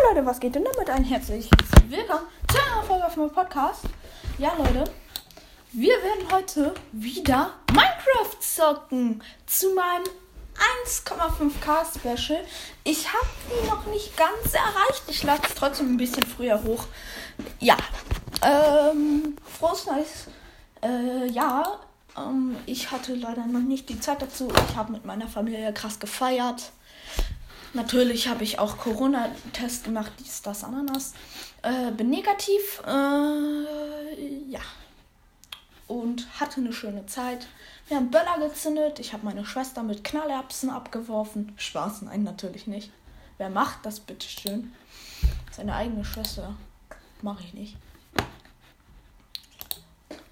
Moin Leute, was geht denn damit ein herzliches Willkommen zu einer Folge auf meinem Podcast. Ja Leute, wir werden heute wieder Minecraft zocken zu meinem 1,5k Special. Ich habe die noch nicht ganz erreicht. Ich lade es trotzdem ein bisschen früher hoch. Ja, ähm, frohes Neues. Äh, ja, ähm, ich hatte leider noch nicht die Zeit dazu. Ich habe mit meiner Familie krass gefeiert. Natürlich habe ich auch Corona-Test gemacht, dies, das, Ananas. Äh, bin negativ. Äh, ja. Und hatte eine schöne Zeit. Wir haben Böller gezündet. Ich habe meine Schwester mit Knallerbsen abgeworfen. Spaß, nein, natürlich nicht. Wer macht das bitte schön? Seine eigene Schwester. Mache ich nicht.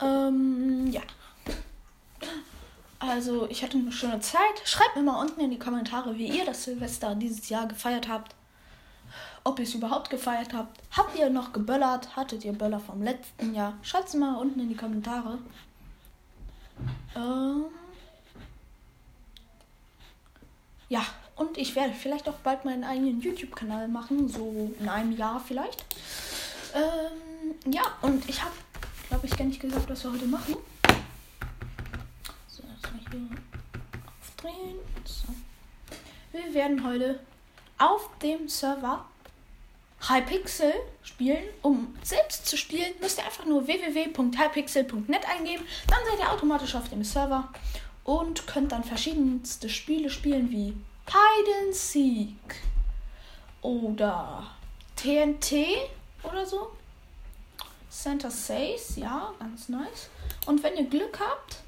Ähm, ja. Also, ich hatte eine schöne Zeit. Schreibt mir mal unten in die Kommentare, wie ihr das Silvester dieses Jahr gefeiert habt. Ob ihr es überhaupt gefeiert habt. Habt ihr noch geböllert? Hattet ihr Böller vom letzten Jahr? Schreibt es mal unten in die Kommentare. Ähm ja, und ich werde vielleicht auch bald meinen eigenen YouTube-Kanal machen. So in einem Jahr vielleicht. Ähm ja, und ich habe, glaube ich, gar nicht gesagt, was wir heute machen aufdrehen. So. Wir werden heute auf dem Server Hypixel spielen. Um selbst zu spielen, müsst ihr einfach nur www.hypixel.net eingeben. Dann seid ihr automatisch auf dem Server und könnt dann verschiedenste Spiele spielen wie Hide Seek oder TNT oder so. Santa Says, ja, ganz nice. Und wenn ihr Glück habt,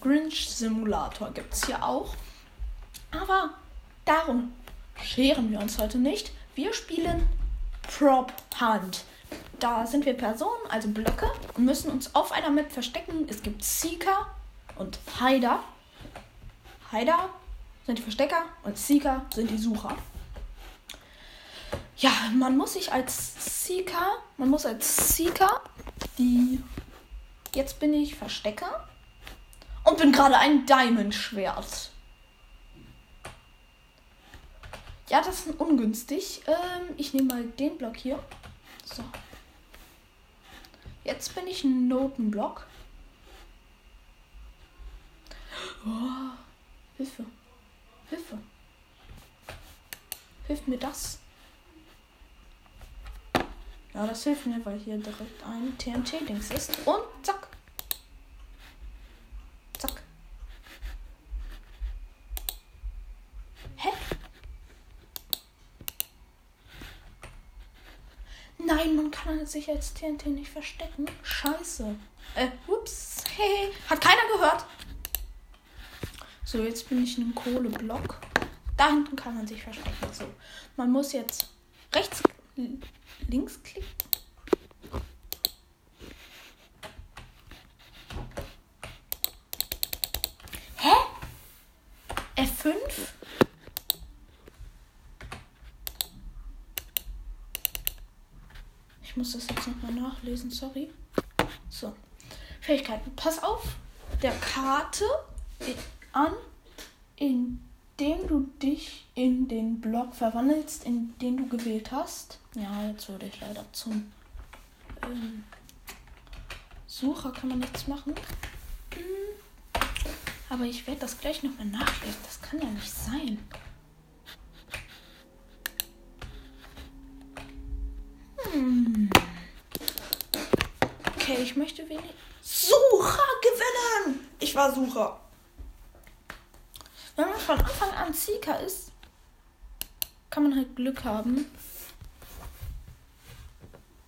Grinch Simulator gibt es hier auch. Aber darum scheren wir uns heute nicht. Wir spielen Prop Hunt. Da sind wir Personen, also Blöcke, und müssen uns auf einer Map verstecken. Es gibt Seeker und Hider. Hider sind die Verstecker und Seeker sind die Sucher. Ja, man muss sich als Seeker, man muss als Seeker die. Jetzt bin ich Verstecker und bin gerade ein Diamond-Schwert. Ja, das ist ungünstig. Ähm, ich nehme mal den Block hier. So. Jetzt bin ich ein Notenblock. Oh, Hilfe. Hilfe. Hilft mir das? Ja, das hilft mir, weil hier direkt ein TNT-Dings ist. Und zack. Nein, man kann sich als TNT nicht verstecken. Scheiße. Äh, ups. Hey, hat keiner gehört. So, jetzt bin ich in einem Kohleblock. Da hinten kann man sich verstecken. So, man muss jetzt rechts, links klicken. Hä? F5? Muss das jetzt nochmal nachlesen, sorry. So. Fähigkeiten. Pass auf der Karte an, indem du dich in den Block verwandelst, in den du gewählt hast. Ja, jetzt wurde ich leider zum ähm, Sucher, kann man nichts machen. Hm. Aber ich werde das gleich nochmal nachlesen. Das kann ja nicht sein. Hm. Okay, ich möchte wenig. Sucher gewinnen! Ich war Sucher. Wenn man von Anfang an Seeker ist, kann man halt Glück haben.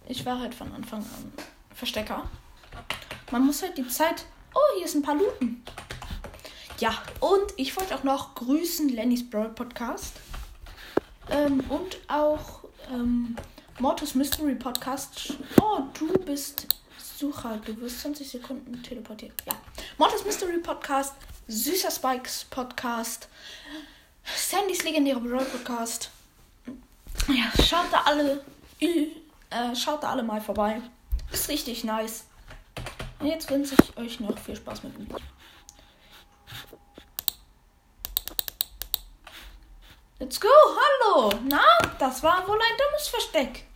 Ich war halt von Anfang an Verstecker. Man muss halt die Zeit. Oh, hier ist ein paar Looten. Ja, und ich wollte auch noch grüßen Lennys Brawl Podcast. Ähm, und auch ähm, Mortis Mystery Podcast. Oh, du bist Sucher. Du wirst 20 Sekunden teleportiert. Ja. Mortis Mystery Podcast. Süßer Spikes Podcast. Sandys legendäre Brawl Podcast. Ja, schaut da alle. Äh, schaut da alle mal vorbei. Ist richtig nice. Und jetzt wünsche ich euch noch viel Spaß mit dem Video. Let's go, hallo. Na, das war wohl ein dummes Versteck.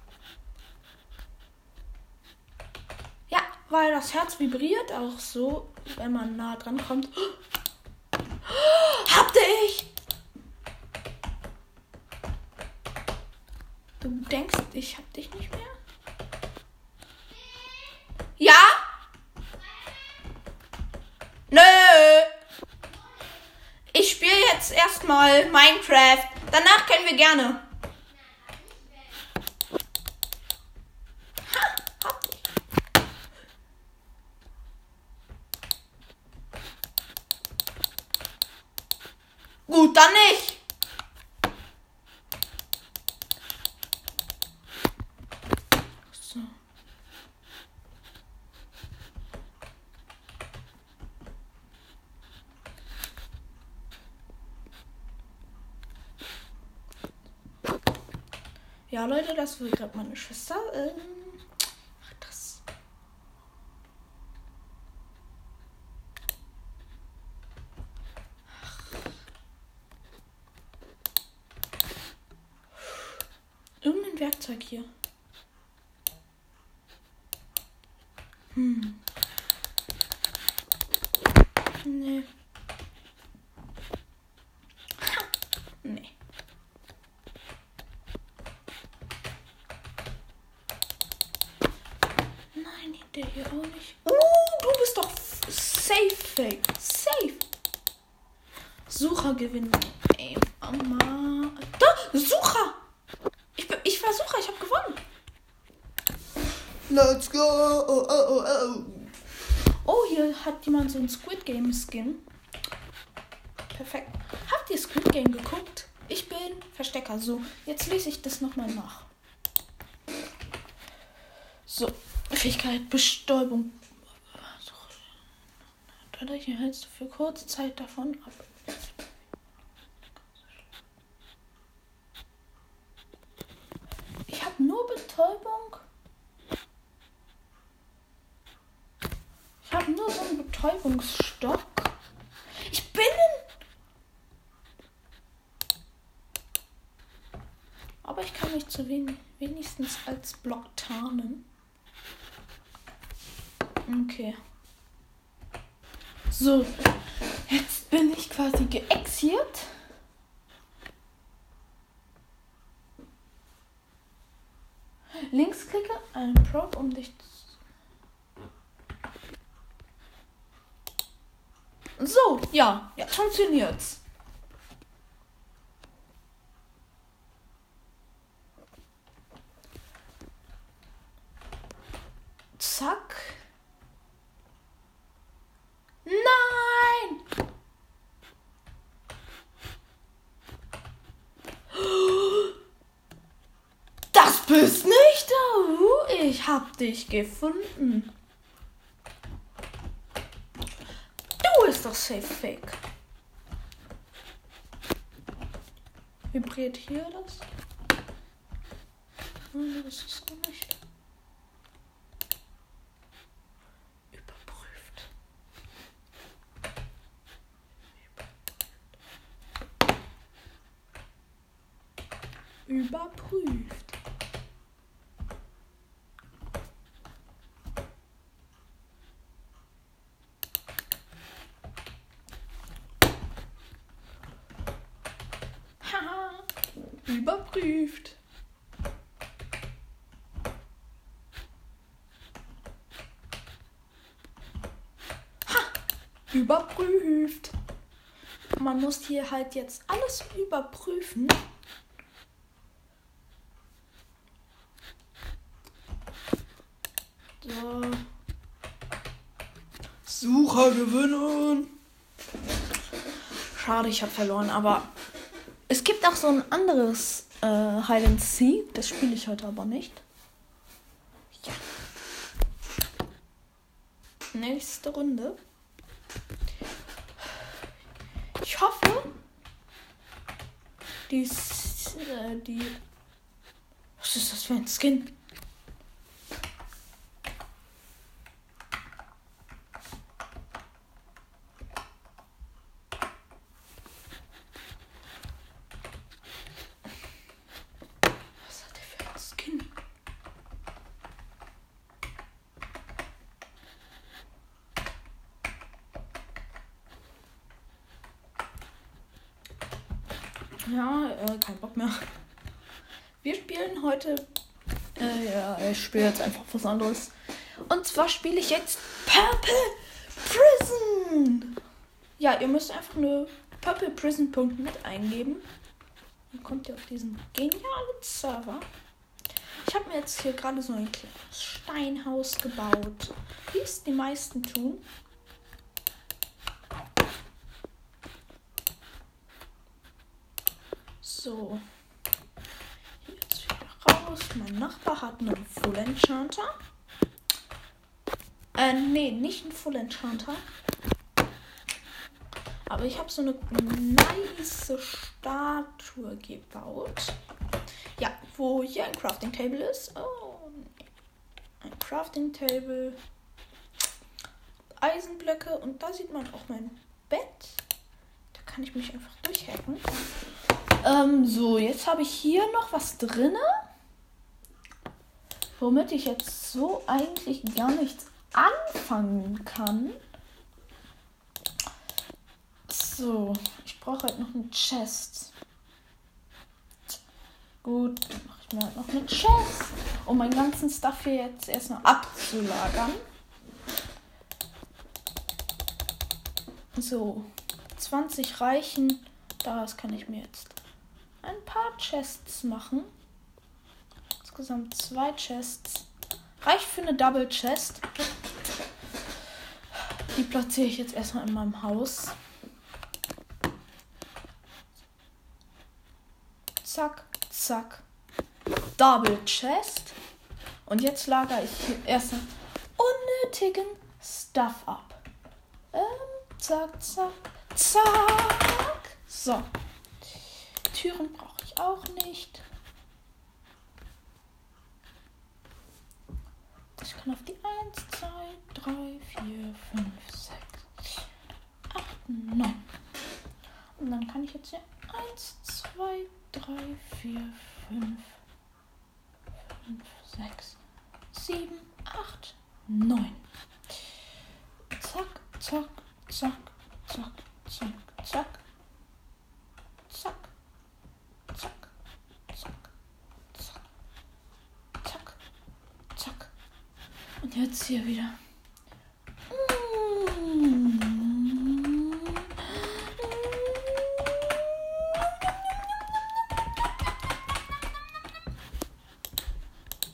Ja, weil das Herz vibriert auch so, wenn man nah dran kommt. Habt ich! Du denkst, ich hab dich nicht mehr? Ja? Nö. Ich spiele jetzt erstmal Minecraft. Danach können wir gerne. Dann nicht. Ja, Leute, das will gerade meine Schwester. Ähm, hier. Hm. Nee. der hier auch nicht. Oh, du bist doch safe, fake. Safe. Sucher gewinnen. Ey, Mama. Da, Sucher. Ich, ich habe gewonnen. Let's go. Oh, oh, oh, oh. oh, hier hat jemand so ein Squid Game Skin. Perfekt. Habt ihr Squid Game geguckt? Ich bin Verstecker. So, jetzt lese ich das nochmal nach. So, Fähigkeit Bestäubung. Dadurch erhältst du für kurze Zeit davon ab. Ich habe nur Betäubung. Ich habe nur so einen Betäubungsstock. Ich bin. Aber ich kann mich zu wenig, wenigstens als Block tarnen. Okay. So, jetzt bin ich quasi geexiert. Linksklicke, einen Prop, um dich. So, ja, ja, funktioniert's. Zack. Nein! Das bist nicht du. Ich hab dich gefunden. Du bist doch safe fake. Vibriert hier das? Nein, das ist nicht. überprüft. Haha, überprüft. Ha, überprüft. Man muss hier halt jetzt alles überprüfen. So. Sucher gewinnen. Schade, ich habe verloren, aber es gibt auch so ein anderes äh, Hide and Seek. Das spiele ich heute aber nicht. Ja. Nächste Runde. Ich hoffe, die, äh, die. Was ist das für ein Skin? Ja, äh, kein Bock mehr. Wir spielen heute. Äh, ja, ich spiele jetzt einfach was anderes. Und zwar spiele ich jetzt Purple Prison. Ja, ihr müsst einfach nur Purple Prison mit eingeben. Dann kommt ihr auf diesen genialen Server. Ich habe mir jetzt hier gerade so ein kleines Steinhaus gebaut. Wie es die meisten tun. So. Jetzt wieder raus. Mein Nachbar hat einen Full Enchanter. Äh, nee, nicht einen Full Enchanter. Aber ich habe so eine nice Statue gebaut. Ja, wo hier ein Crafting Table ist. Oh, ein Crafting Table. Eisenblöcke und da sieht man auch mein Bett. Da kann ich mich einfach durchhacken. Ähm, so, jetzt habe ich hier noch was drinne. Womit ich jetzt so eigentlich gar nichts anfangen kann. So, ich brauche halt noch eine Chest. Gut, dann mache ich mir halt noch eine Chest, um meinen ganzen Stuff hier jetzt erstmal abzulagern. So, 20 reichen. Das kann ich mir jetzt ein paar Chests machen. Insgesamt zwei Chests. Reicht für eine Double Chest. Die platziere ich jetzt erstmal in meinem Haus. Zack, zack. Double Chest. Und jetzt lagere ich hier erstmal unnötigen Stuff ab. Ähm, zack, zack, zack. So. Türen brauche ich auch nicht. Ich kann auf die 1, 2, 3, 4, 5, 6, 8, 9. Und dann kann ich jetzt hier 1, 2, 3, 4, 5, 5, 6, 7, 8, 9. Zack, zack, zack, zack, zack, zack. Zack. Zack. Zack. Zack. Zack. Zack. Und jetzt hier wieder.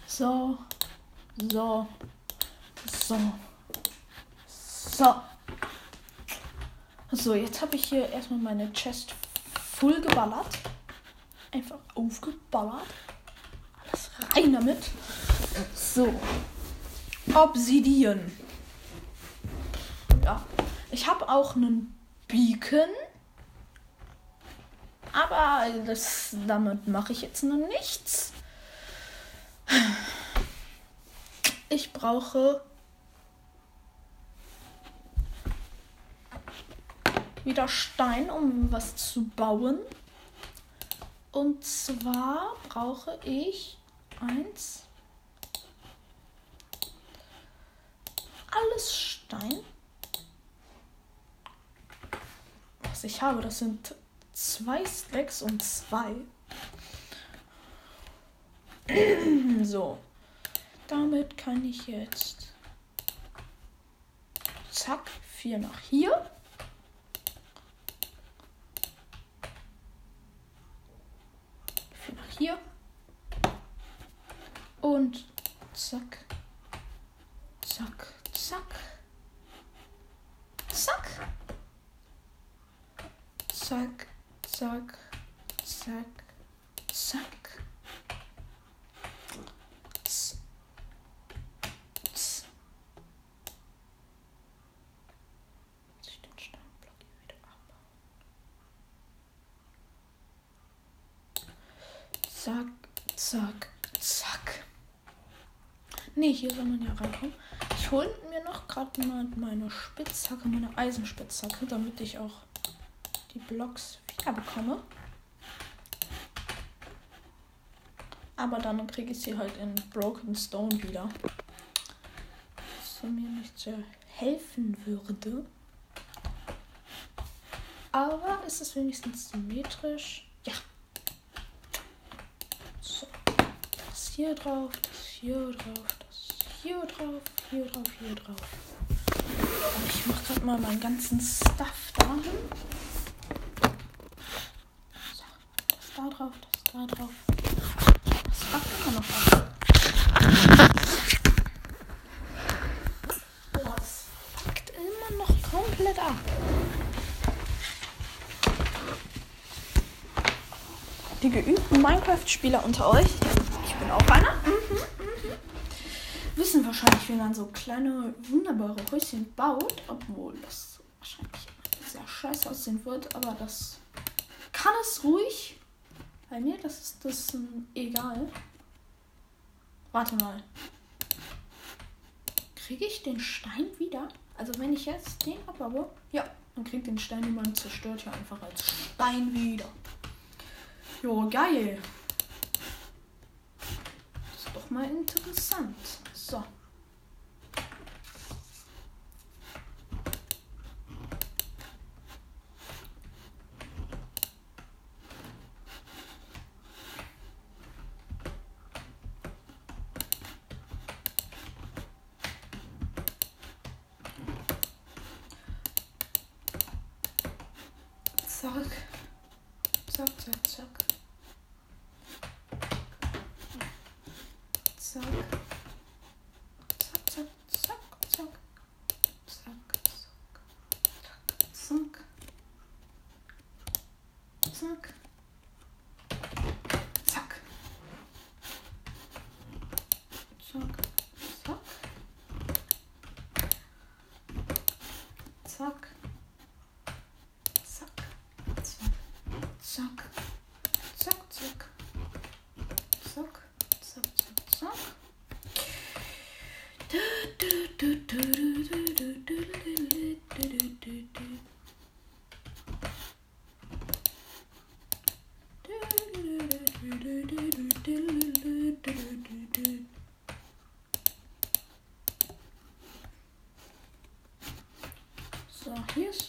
So. So. So. So. So, jetzt habe ich hier erstmal meine Chest full geballert. Einfach aufgeballert. Alles rein damit. So. Obsidian. Ja. Ich habe auch einen Beacon. Aber das, damit mache ich jetzt noch nichts. Ich brauche wieder Stein, um was zu bauen. Und zwar brauche ich eins. Alles Stein. Was ich habe, das sind zwei Stacks und zwei. so. Damit kann ich jetzt. Zack, vier nach hier. Vier nach hier. Und zack. Zack. Zack. Zack, zack, zack, zack. Zack, zack, zack. Nee, hier soll man ja reinkommen. Ich mir noch gerade mal meine Spitzhacke, meine Eisenspitzhacke, damit ich auch die Blocks wieder bekomme. Aber dann kriege ich sie halt in Broken Stone wieder. Was mir nicht sehr helfen würde. Aber ist es wenigstens symmetrisch? Ja. So. Das hier drauf, das hier drauf, hier drauf, hier drauf, hier drauf. Ich mache gerade mal meinen ganzen Stuff dahin. So, das da drauf, das da drauf. Das packt immer noch was. Das fuckt immer noch komplett ab. Die geübten Minecraft-Spieler unter euch, ich bin auch einer, wissen wahrscheinlich, wie man so kleine, wunderbare Häuschen baut, obwohl das wahrscheinlich sehr scheiße aussehen wird, aber das kann es ruhig. Bei mir, das ist das ähm, egal. Warte mal. Kriege ich den Stein wieder? Also wenn ich jetzt den abbaue, ja, dann kriegt den Stein, den man zerstört, ja einfach als Stein wieder. Jo, geil. Das ist doch mal interessant. So. Sok. Sok, sok, sok. Sok.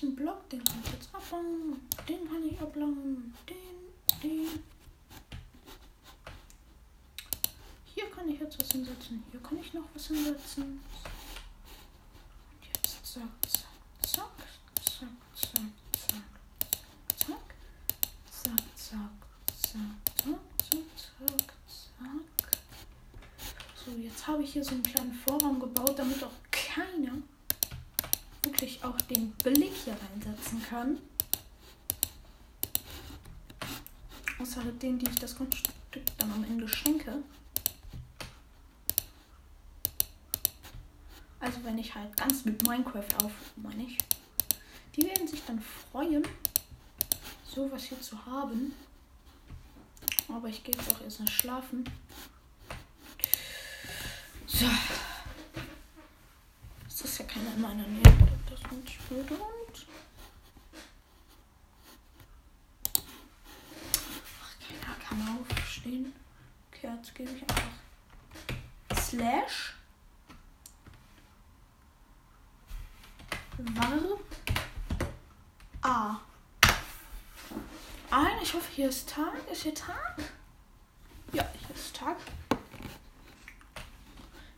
Ein Block, den kann ich jetzt abbauen. Den kann ich abbauen. Den, den. Hier kann ich jetzt was hinsetzen. Hier kann ich noch was hinsetzen. Und jetzt zack, zack, zack, zack, zack, jetzt habe ich hier so einen kleinen Vorraum gebaut, damit auch keiner auch den Blick hier reinsetzen kann. Außer denen, die ich das Grundstück dann am Ende schenke. Also wenn ich halt ganz mit Minecraft auf, meine ich. Die werden sich dann freuen, sowas hier zu haben. Aber ich gehe jetzt auch erst mal schlafen. So. Es ist ja keiner in meiner Nähe, Und. Ach, keiner kann aufstehen. Okay, jetzt gebe ich einfach Slash. Warp. A. Ein, ich hoffe, hier ist Tag. Ist hier Tag? Ja, hier ist Tag.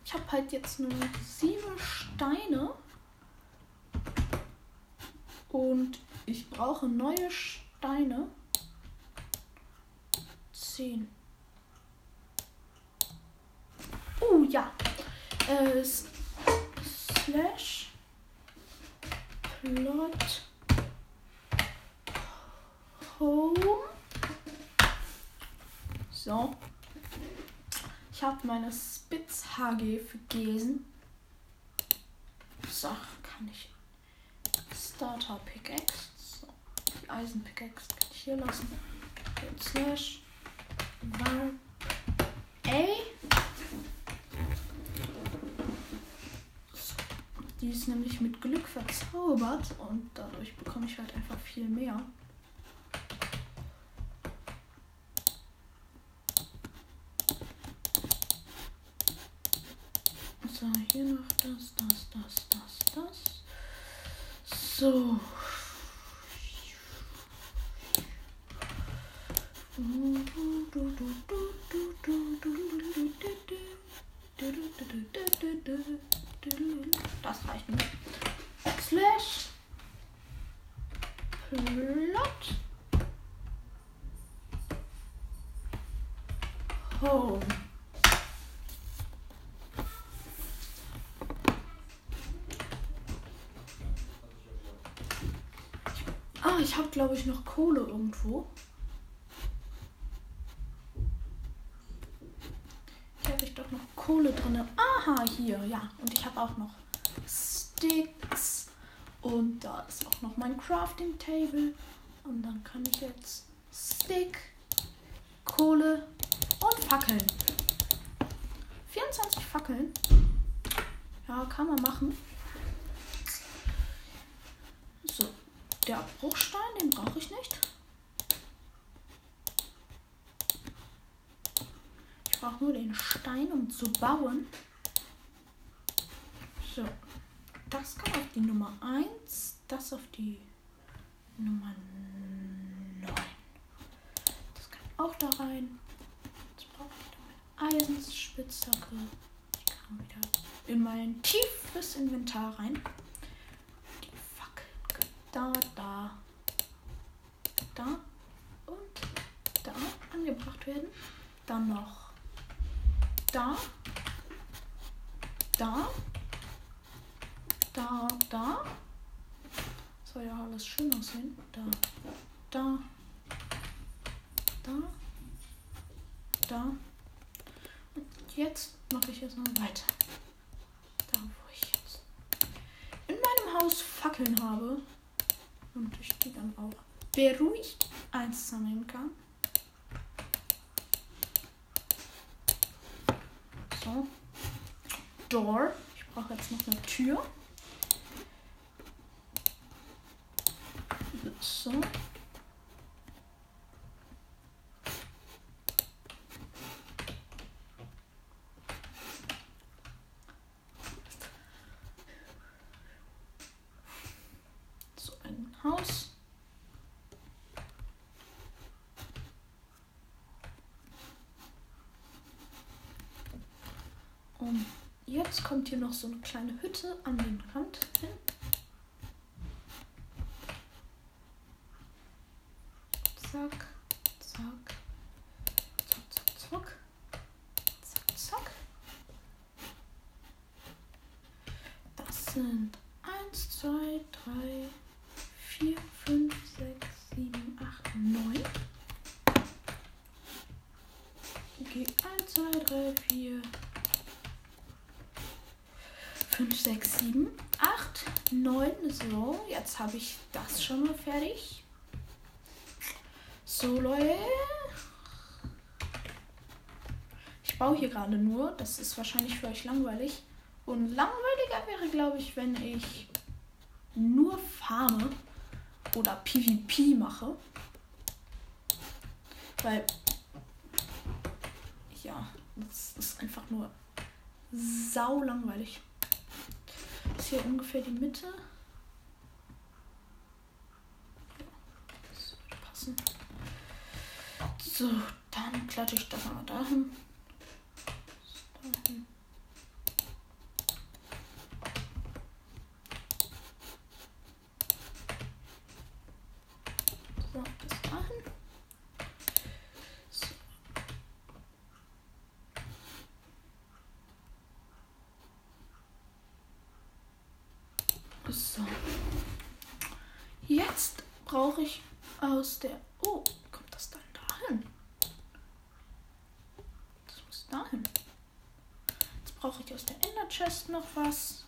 Ich habe halt jetzt nur sieben Steine. Und ich brauche neue Steine. Zehn. Oh ja. Äh, slash plot home. So. Ich habe meine Spitz-HG vergessen. So, kann ich. Starter Pickaxe. So, die Eisen Pickaxe kann ich hier lassen. Und slash var A. So, Die ist nämlich mit Glück verzaubert und dadurch bekomme ich halt einfach viel mehr. So, hier noch das, das, das, das, das. So. Das reicht nicht. Slash Plot Home. Ah, ich habe glaube ich noch Kohle irgendwo. Hier habe ich doch noch Kohle drin. Aha, hier, ja. Und ich habe auch noch Sticks. Und da ist auch noch mein Crafting Table. Und dann kann ich jetzt Stick, Kohle und Fackeln. 24 Fackeln. Ja, kann man machen. So, der Bruchstein, den brauche ich nicht. Ich brauche nur den Stein, um zu bauen. So, das kann auf die Nummer 1, das auf die Nummer 9. Das kann auch da rein. Jetzt brauche ich wieder Eisenspitzhacke. Ich kann wieder in mein tiefes Inventar rein. Da, da, da und da angebracht werden. Dann noch da, da da, da. Soll ja alles schön aussehen. Da, da, da, da. Und jetzt mache ich jetzt noch weiter. Da, wo ich jetzt in meinem Haus Fackeln habe und ich die dann auch beruhigt einsammeln kann. So. Door. Ich brauche jetzt noch eine Tür. So ein Haus. Und jetzt kommt hier noch so eine kleine Hütte an den Rand hin. Zack, zack, zack, zack, zack, zack, zack. Das sind 1, 2, 3, 4, 5, 6, 7, 8, 9. Okay, 1, 2, 3, 4, 5, 6, 7, 8, 9. So, jetzt habe ich das schon mal fertig. So, Leute. Ich baue hier gerade nur. Das ist wahrscheinlich für euch langweilig. Und langweiliger wäre, glaube ich, wenn ich nur farme oder PvP mache. Weil, ja, das ist einfach nur sau langweilig. Ist hier ungefähr die Mitte. Passen. So, dann klatsche ich das mal dahin. dahin. So, das dahin. So. So. Jetzt brauche ich aus der. Oh, kommt das dann dahin? Das muss dahin. Jetzt brauche ich aus der Ender Chest noch was.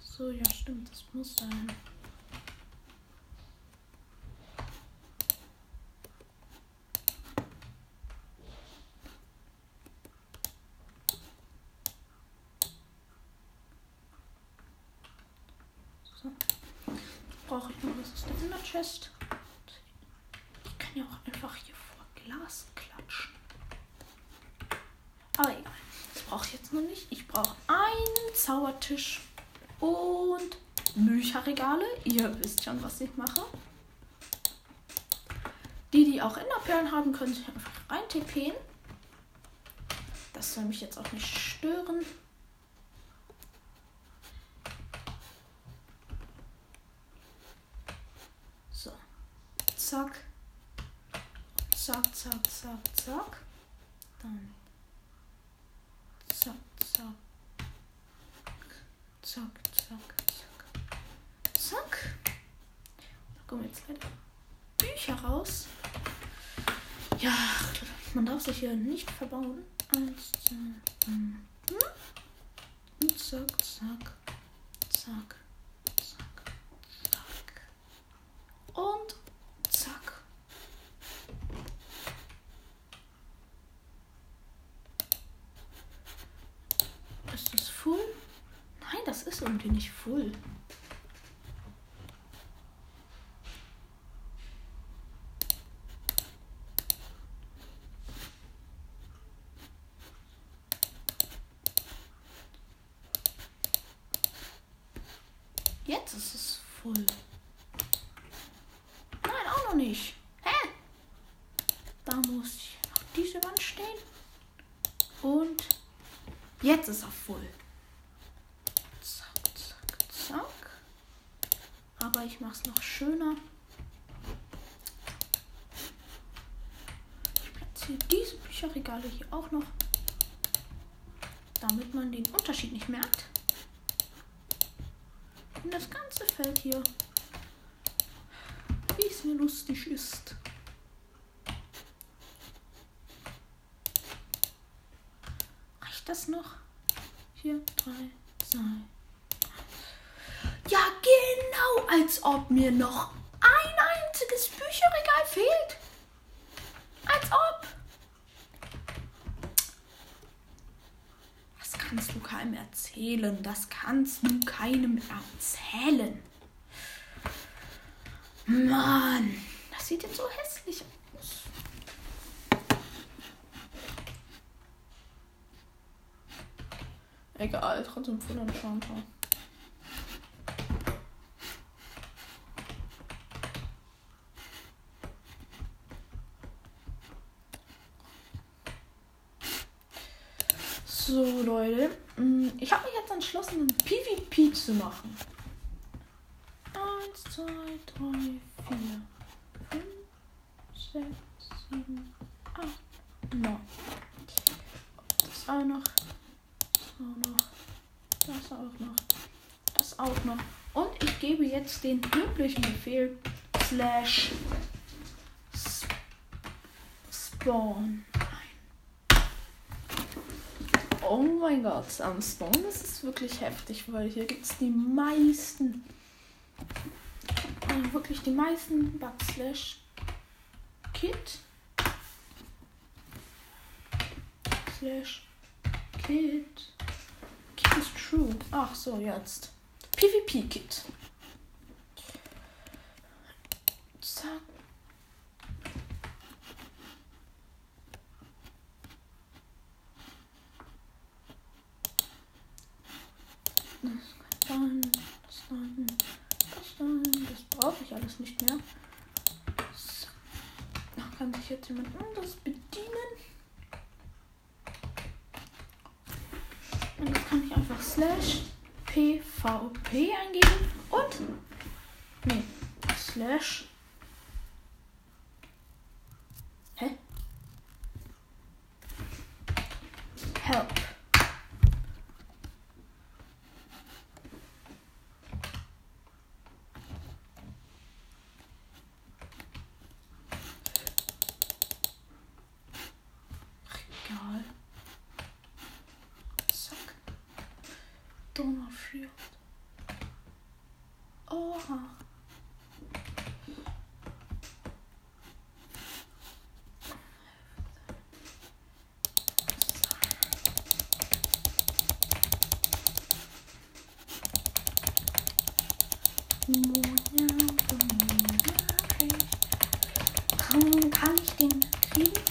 So, ja, stimmt, das muss sein. So. Brauche ich noch was aus der Ender Chest. Ich kann ja auch einfach hier vor Glas klatschen. Aber egal. Brauche jetzt noch nicht. Ich brauche einen Zaubertisch und Bücherregale. Ihr wisst schon, was ich mache. Die, auch Enderperlen haben, können sich einfach rein TPen. Das soll mich jetzt auch nicht stören. So. Zack. Zack, zack, zack, zack. Dann. Zack, zack. Zack, zack, zack. Zack. Da kommen jetzt leider Bücher raus. Ja, man darf sich hier nicht verbauen. Eins, zwei, hm. Und zack, zack, zack, zack. Und zack. Ist das full? Nein, das ist irgendwie nicht full. Jetzt ist es voll. Nein, auch noch nicht. Hä? Da muss ich noch diese Wand stehen. Und jetzt ist er voll. Zack, zack, zack. Aber ich mach's noch schöner. Ich platziere diese Bücherregale hier auch noch. Damit man den Unterschied nicht merkt. Und das ganze Feld hier. Wie es mir lustig ist. Reicht das noch? Vier, drei, zwei. Ja, genau, als ob mir noch ein einziges Bücherregal fehlt. Als ob. Das kannst du keinem erzählen. Das kannst du keinem erzählen. Mann, das sieht jetzt so hässlich aus. Egal, trotzdem voll entspannter. So, Leute. mm, Ich habe mich jetzt entschlossen, ein PvP zu machen. Eins, zwei, drei, vier, fünf, sechs, sieben, acht, neun. Das auch noch. Das auch noch. Das auch noch. Das auch noch. Und ich gebe jetzt den üblichen Befehl slash spawn. Oh mein Gott, am Spawn ist es wirklich heftig, weil hier gibt es die meisten, äh, wirklich die meisten Backslash Kit slash Kit ist true. Ach so, jetzt. PvP Kit. Zack. Das dann, das dann, das dann, das brauche ich alles nicht mehr. So. Da kann sich jetzt jemand anderes bedienen. Und das kann ich einfach slash pvp eingeben und nee, slash hä? help. Egal. Zack. Donnerschild. Oha. Monja, Monja, kann, kann ich den kriegen?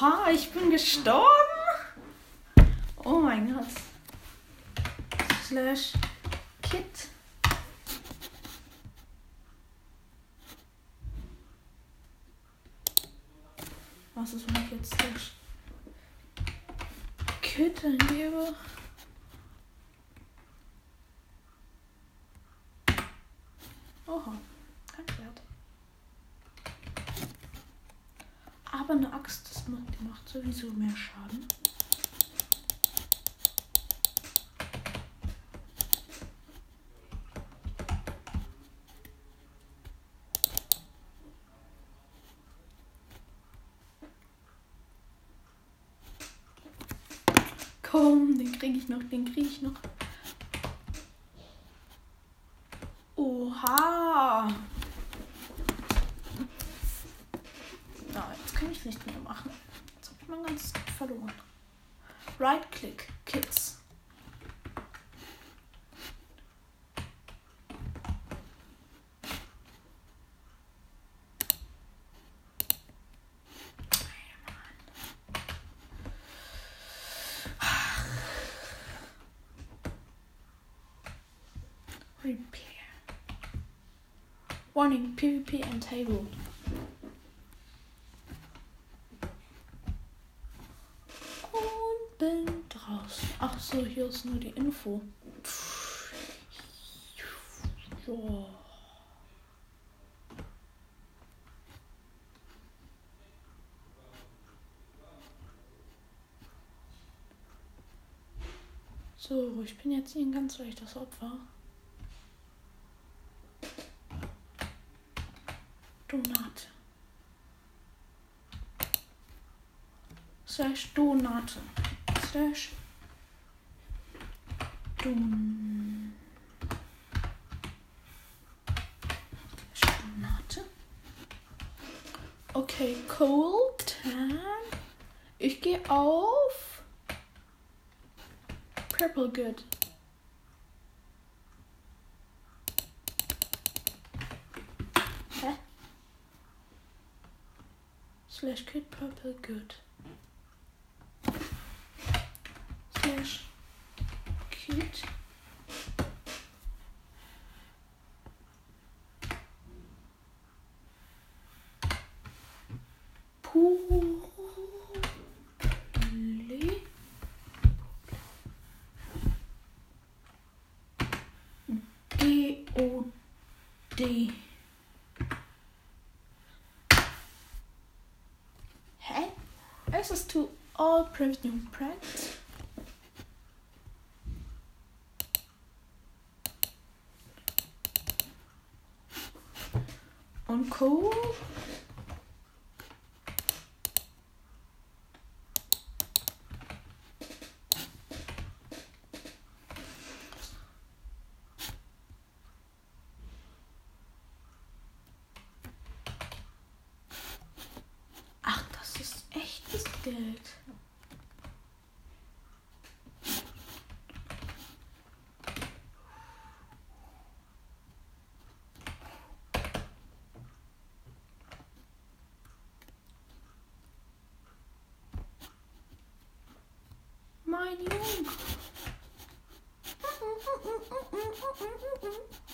Oha, ich bin gestorben. Oh mein Gott. slash kit. Was ist, wenn ich jetzt slash kit eingebe? Oha, kein Wert. Aber eine Axt, das macht, die macht sowieso mehr Schaden. Komm, den kriege ich noch, den kriege ich noch. Oha. Na, jetzt kann ich nicht mehr machen. Jetzt habe ich mein ganzes Geld verloren. Right-Click, Kids. Repair. Warning, PvP and table. Und bin draußen. Ach so, hier ist nur die Info. So. So, ich bin jetzt hier ein ganz leichtes Opfer. Donate. Slash Donate. Slash Slash Donate. Okay, Cold Tan. Ich gehe auf Purple Good. Hä? Slash Kid Purple Good. Slash sheet. Probably. Hey, to all previous print. 嗯嗯嗯嗯嗯嗯嗯。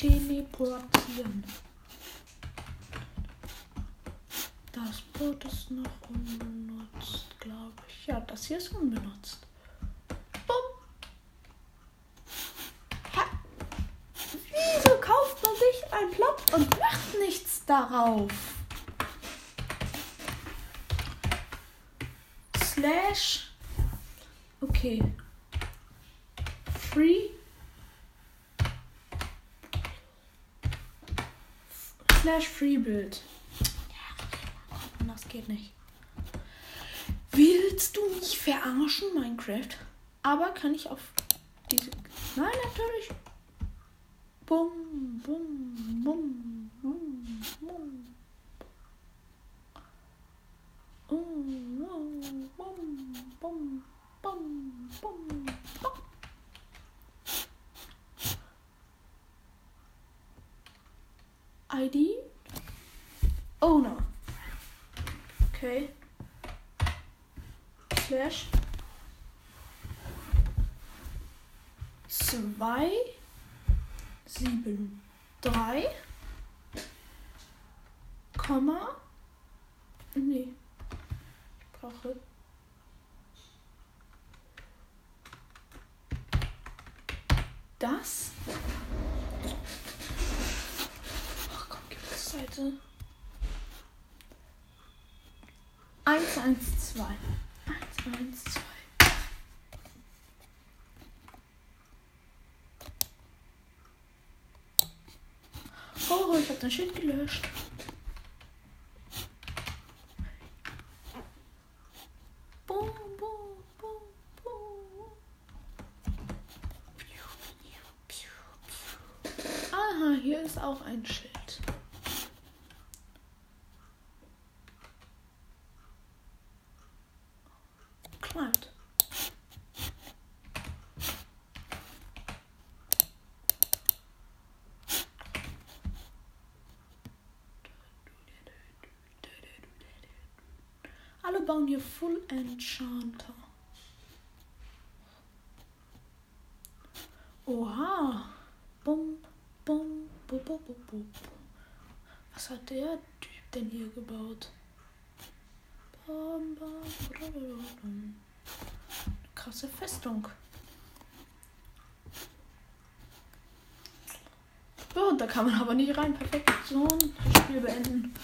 Teleportieren. Das Boot ist noch unbenutzt, glaube ich. Ja, das hier ist unbenutzt. Bumm. Ha. Wieso kauft man sich ein Plot und macht nichts darauf? Slash. Okay. Free slash freebuild. Das geht nicht. Willst du mich verarschen, Minecraft? Aber kann ich auf diese. Nein, natürlich. Bum, bum, bum, bum, bum. Bum, bum, bum, bum, bum, ID Owner. Okay. Slash. Zwei. Sieben. Drei. Komma. Nee. Ich brauche das Ach komm, gibt es Seite 112 112 Oh, ich hab das Schild gelöscht. Boom, boom, boom, boom. Aha, hier ist auch ein Schild. Climbed. Alle bauen hier Full Enchanter. Oha. Bum, bum, bum, bum, bum, bum. Was hat der Typ denn hier gebaut? Bam, bam, bam. Krasse Festung. Ja, da kann man aber nicht rein. Perfekt. So, Spiel beenden.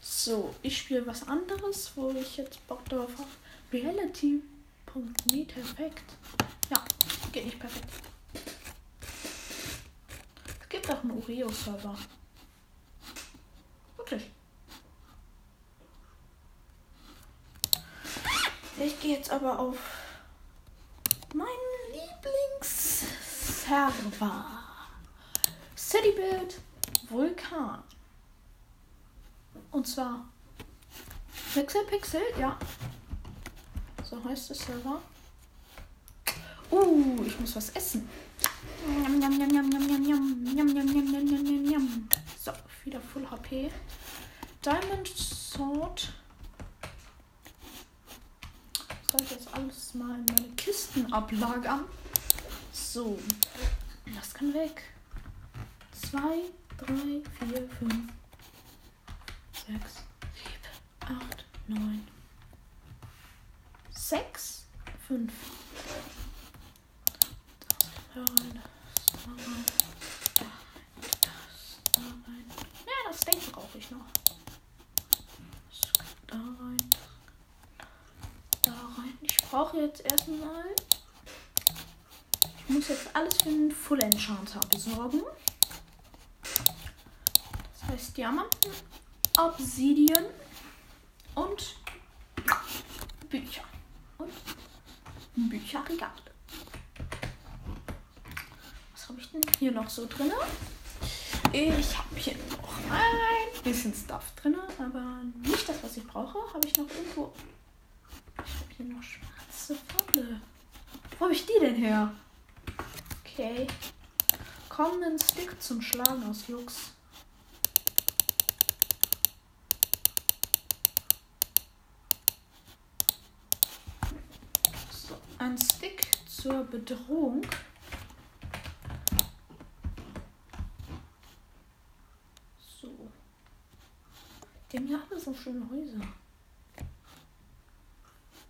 So, ich spiele was anderes, wo ich jetzt Bock drauf habe. Reality.me perfekt. Ja, geht nicht perfekt. Es gibt auch einen Oreo-Server. Wirklich. Ich gehe jetzt aber auf meinen Lieblingsserver. Citybuild Vulkan. Und zwar Pixel Pixel, ja. So heißt es Server. Uh, ich muss was essen. So, wieder Full HP. Diamond Sword. Soll ich jetzt alles mal in meine Kisten ablagern? So, das kann weg. 2, 3, 4, 5, 6, 7, 8, 9, 10 da rein. Ja, das brauche ich noch. Da rein, da rein. Ich brauche jetzt erstmal. Ich muss jetzt alles für den Full Enchanter besorgen. Das heißt Diamanten, Obsidian und Bücher. Bücherregal. Was habe ich denn hier noch so drin? Ich habe hier noch ein bisschen Stuff drin, aber nicht das, was ich brauche. Habe ich noch irgendwo. Ich habe hier noch schwarze Wolle. Wo habe ich die denn her? Okay. Komm, einen Stick zum Schlagen aus Jux. So, ein Stick zur Bedrohung. So. Die haben ja alle so schöne Häuser.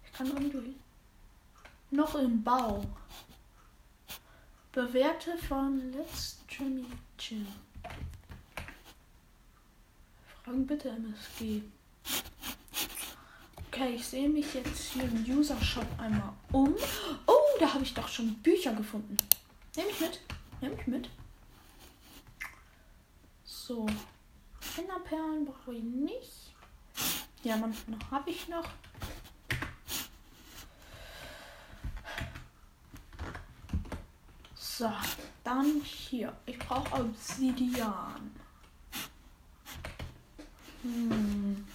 Ich kann irgendwie noch im Bau. Bewerte von Let's Jimmy Chill. Fragen bitte MSG. Okay, ich sehe mich jetzt hier im User Shop einmal um. Oh, da habe ich doch schon Bücher gefunden. Nehme ich mit. Nehme ich mit. So. Genau. Perlen brauche ich nicht. Diamanten habe ich noch. So, dann hier. Ich brauche Obsidian. Hm.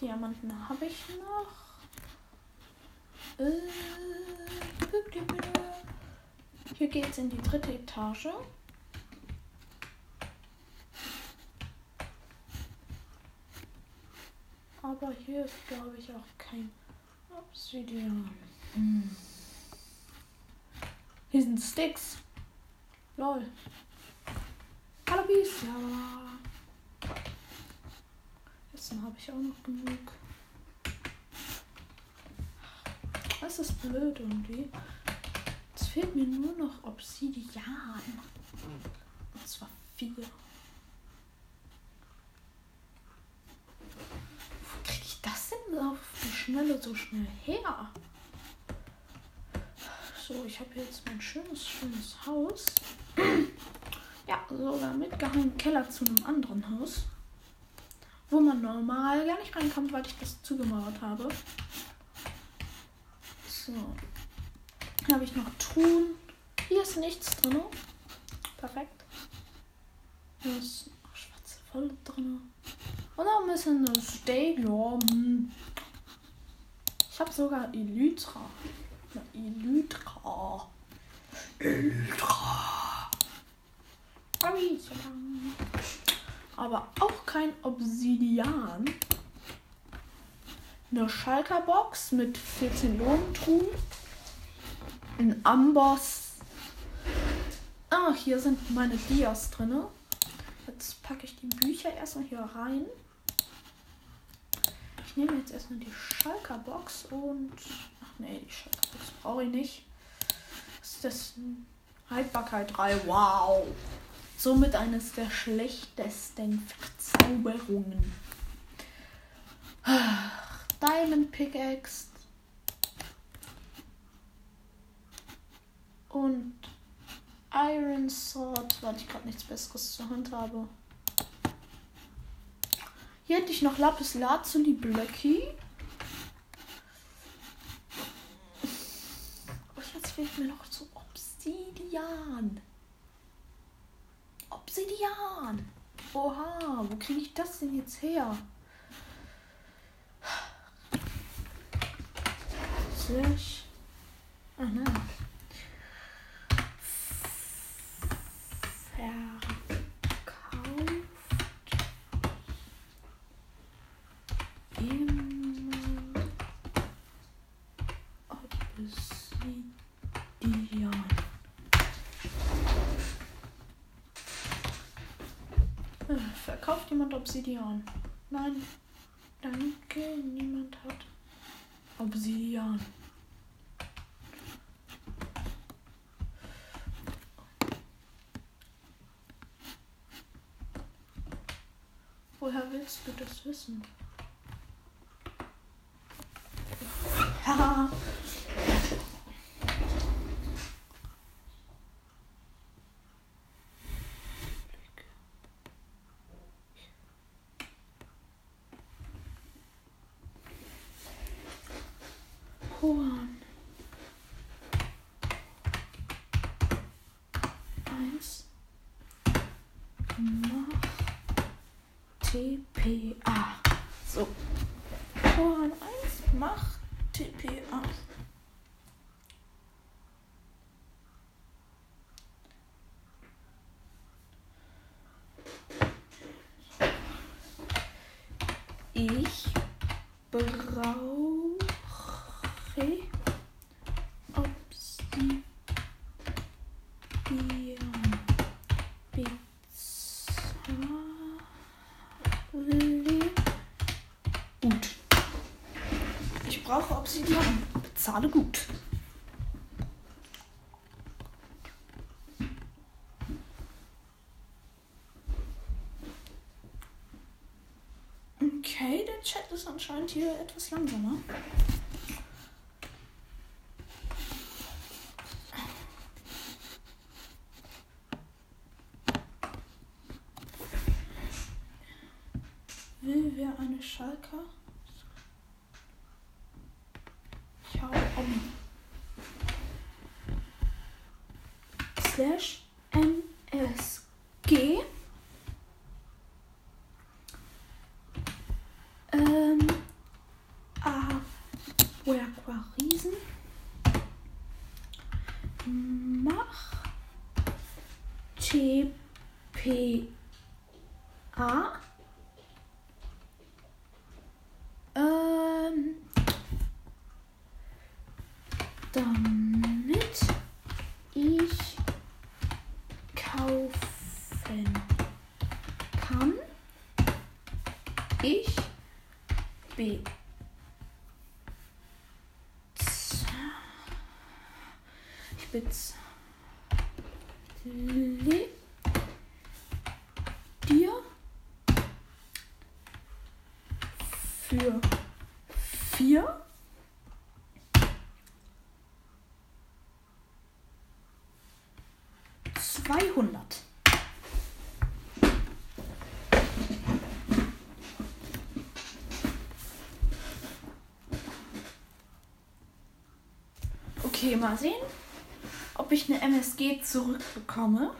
Diamanten habe ich noch. Äh, hier geht's in die dritte Etage. Aber hier ist, glaube ich, auch kein Obsidian. Hm. Hier sind Sticks. Lol. Hallo Bies, ja. Essen habe ich auch noch genug. Das ist blöd irgendwie. Jetzt fehlt mir nur noch Obsidian. Und zwar vier. Wo kriege ich das denn auf die Schnelle so schnell her? So, ich habe jetzt mein schönes, schönes Haus. ja, sogar mitgehangenen Keller zu einem anderen Haus. Wo man normal gar nicht reinkommt, weil ich das zugemauert habe. So. Hier habe ich noch Truhen. Hier ist nichts drin. Perfekt. Hier ist noch schwarze Wolle drin. Und auch ein bisschen Stadium. Ich habe sogar Elytra. Elytra. Elytra. Aber auch kein Obsidian. Eine Schalker Box mit 14 Lohntruhen. Ein Amboss. Ah, hier sind meine Dias drin. Jetzt packe ich die Bücher erstmal hier rein. Ich nehme jetzt erstmal die Schalker Box und Nee, die Scheiße brauche ich nicht. Was ist das? Haltbarkeit 3. Wow. Somit eines der schlechtesten Verzauberungen. Diamond Pickaxe. Und Iron Sword, weil ich gerade nichts Besseres zur Hand habe. Hier hätte ich noch Lapis Lazuli Blöcki. fehlt mir noch zu Obsidian. Obsidian. Oha, wo kriege ich das denn jetzt her? Slash. Aha. jemand Obsidian? Nein. Danke, niemand hat Obsidian. Woher willst du das wissen? Haha. Korn. Eins. Mach TPA. So. Korn 1 macht TPA. Ich brauche Okay. Obsidian. Bizarre. Gut. Ich brauche Obsidian. Bezahle gut. Okay, der Chat ist anscheinend hier etwas langsamer. will wer eine Schalker? Ich habe Hobby. Slash MSG. Ähm. Aquariesen. Mach. TPA. Ähm, damit ich kaufen kann, ich B. Ich dir für vier zweihundert. Okay, mal sehen, ob ich eine MSG zurückbekomme.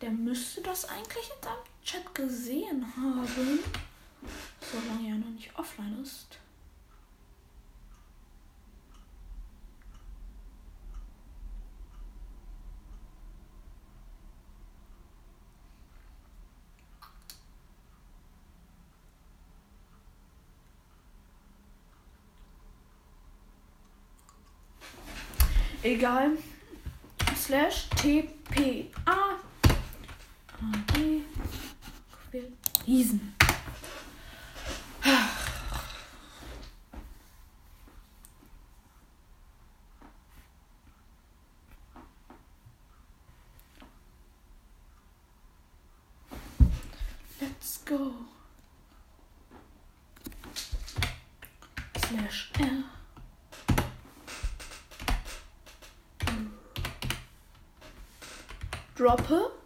Der müsste das eigentlich in seinem Chat gesehen haben. Solange er noch nicht offline ist. Egal. Slash TPA. Riesen. proper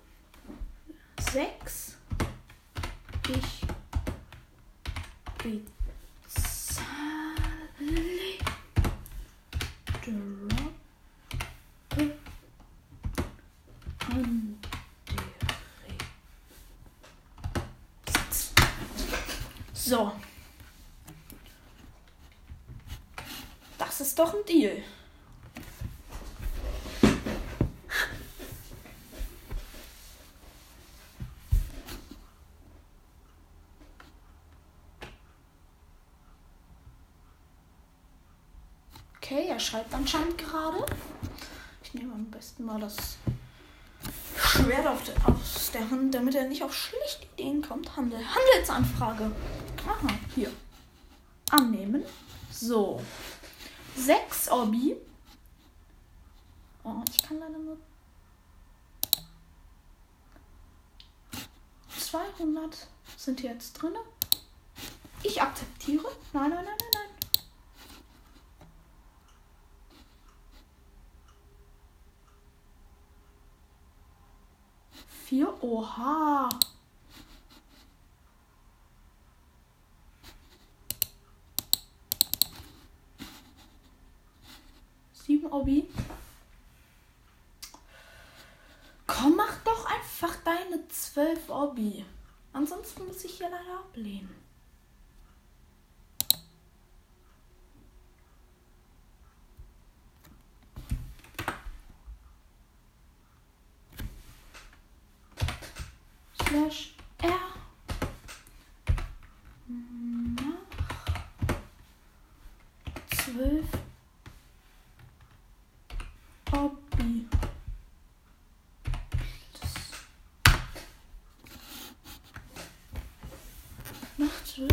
Okay, er schreibt anscheinend gerade. Ich nehme am besten mal das Schwert auf der, aus der Hand, damit er nicht auf schlechte Ideen kommt. Handel, Handelsanfrage. Aha, hier. Annehmen. So. Sechs Obi. Oh, ich kann leider nur 200 sind jetzt drin. Ich akzeptiere. Nein, nein, nein, nein, nein. Vier. Oha. Sieben Obi. Komm, mach doch einfach deine zwölf Obi. Ansonsten muss ich hier leider ablehnen. Slash R. Mach zwölf Obi. Mach zwölf.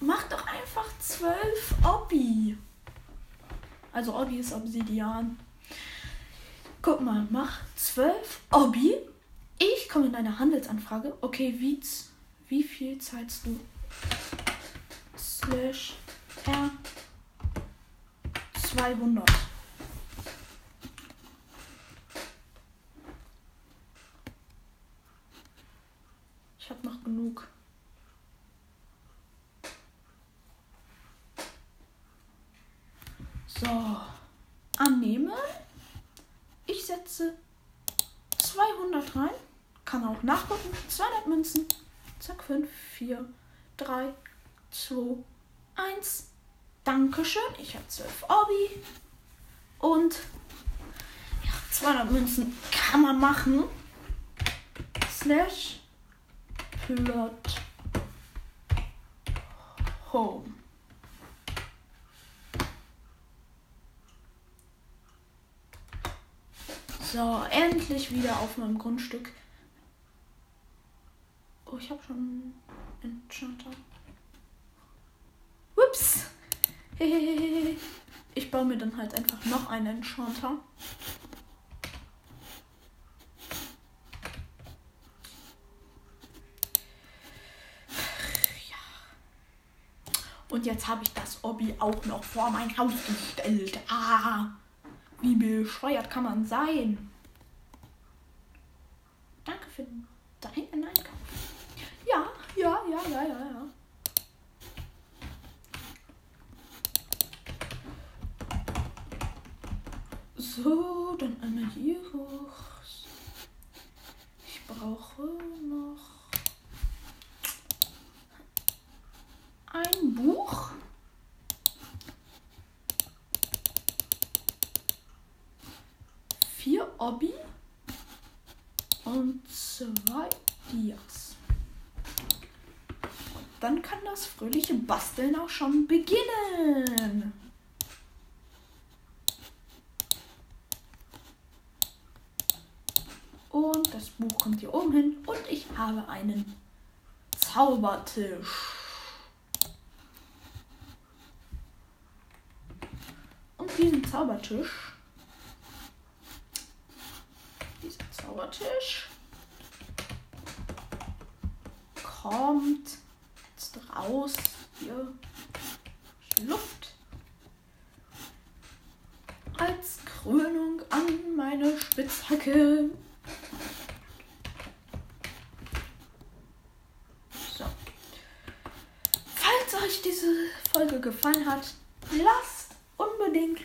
Mach doch einfach zwölf Obi. Also Obi ist Obsidian. Guck mal, mach zwölf Obi. Ich komme in eine Handelsanfrage. Okay, wie, wie viel zahlst du? Slash R 200. Ich habe noch genug. So, annehmen. Ich setze 200 rein. Kann auch nachgucken. 200 Münzen. Zack, 5, 4, 3, 2, 1. Dankeschön. Ich habe 12 Orbi. Und ja, 200 Münzen kann man machen. Slash Plot Home. So, endlich wieder auf meinem Grundstück. Oh, ich habe schon Enchanter. Ups. Ich baue mir dann halt einfach noch einen Enchanter. Und jetzt habe ich das Hobby auch noch vor mein Haus gestellt. Ah, wie bescheuert kann man sein? Danke für deinen Einkauf. Ja, ja, ja, ja, ja. So, dann einmal hier hoch. Ich brauche noch ein Buch. Vier Obby und zwei Dias. Und dann kann das fröhliche Basteln auch schon beginnen. Und das Buch kommt hier oben hin. Und ich habe einen Zaubertisch. Und diesen Zaubertisch. Dieser Zaubertisch kommt raus. Hier Luft. Als Krönung an meine Spitzhacke. So. Falls euch diese Folge gefallen hat, lasst unbedingt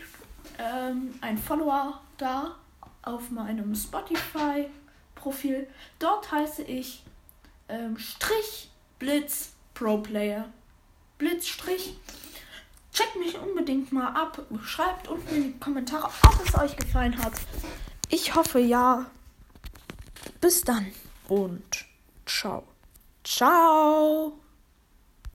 ähm, ein Follower da auf meinem Spotify-Profil. Dort heiße ich ähm, Strich Blitz Pro Player. Blitz Strich. Checkt mich unbedingt mal ab. Schreibt unten in die Kommentare, ob es euch gefallen hat. Ich hoffe ja. Bis dann und ciao. Ciao.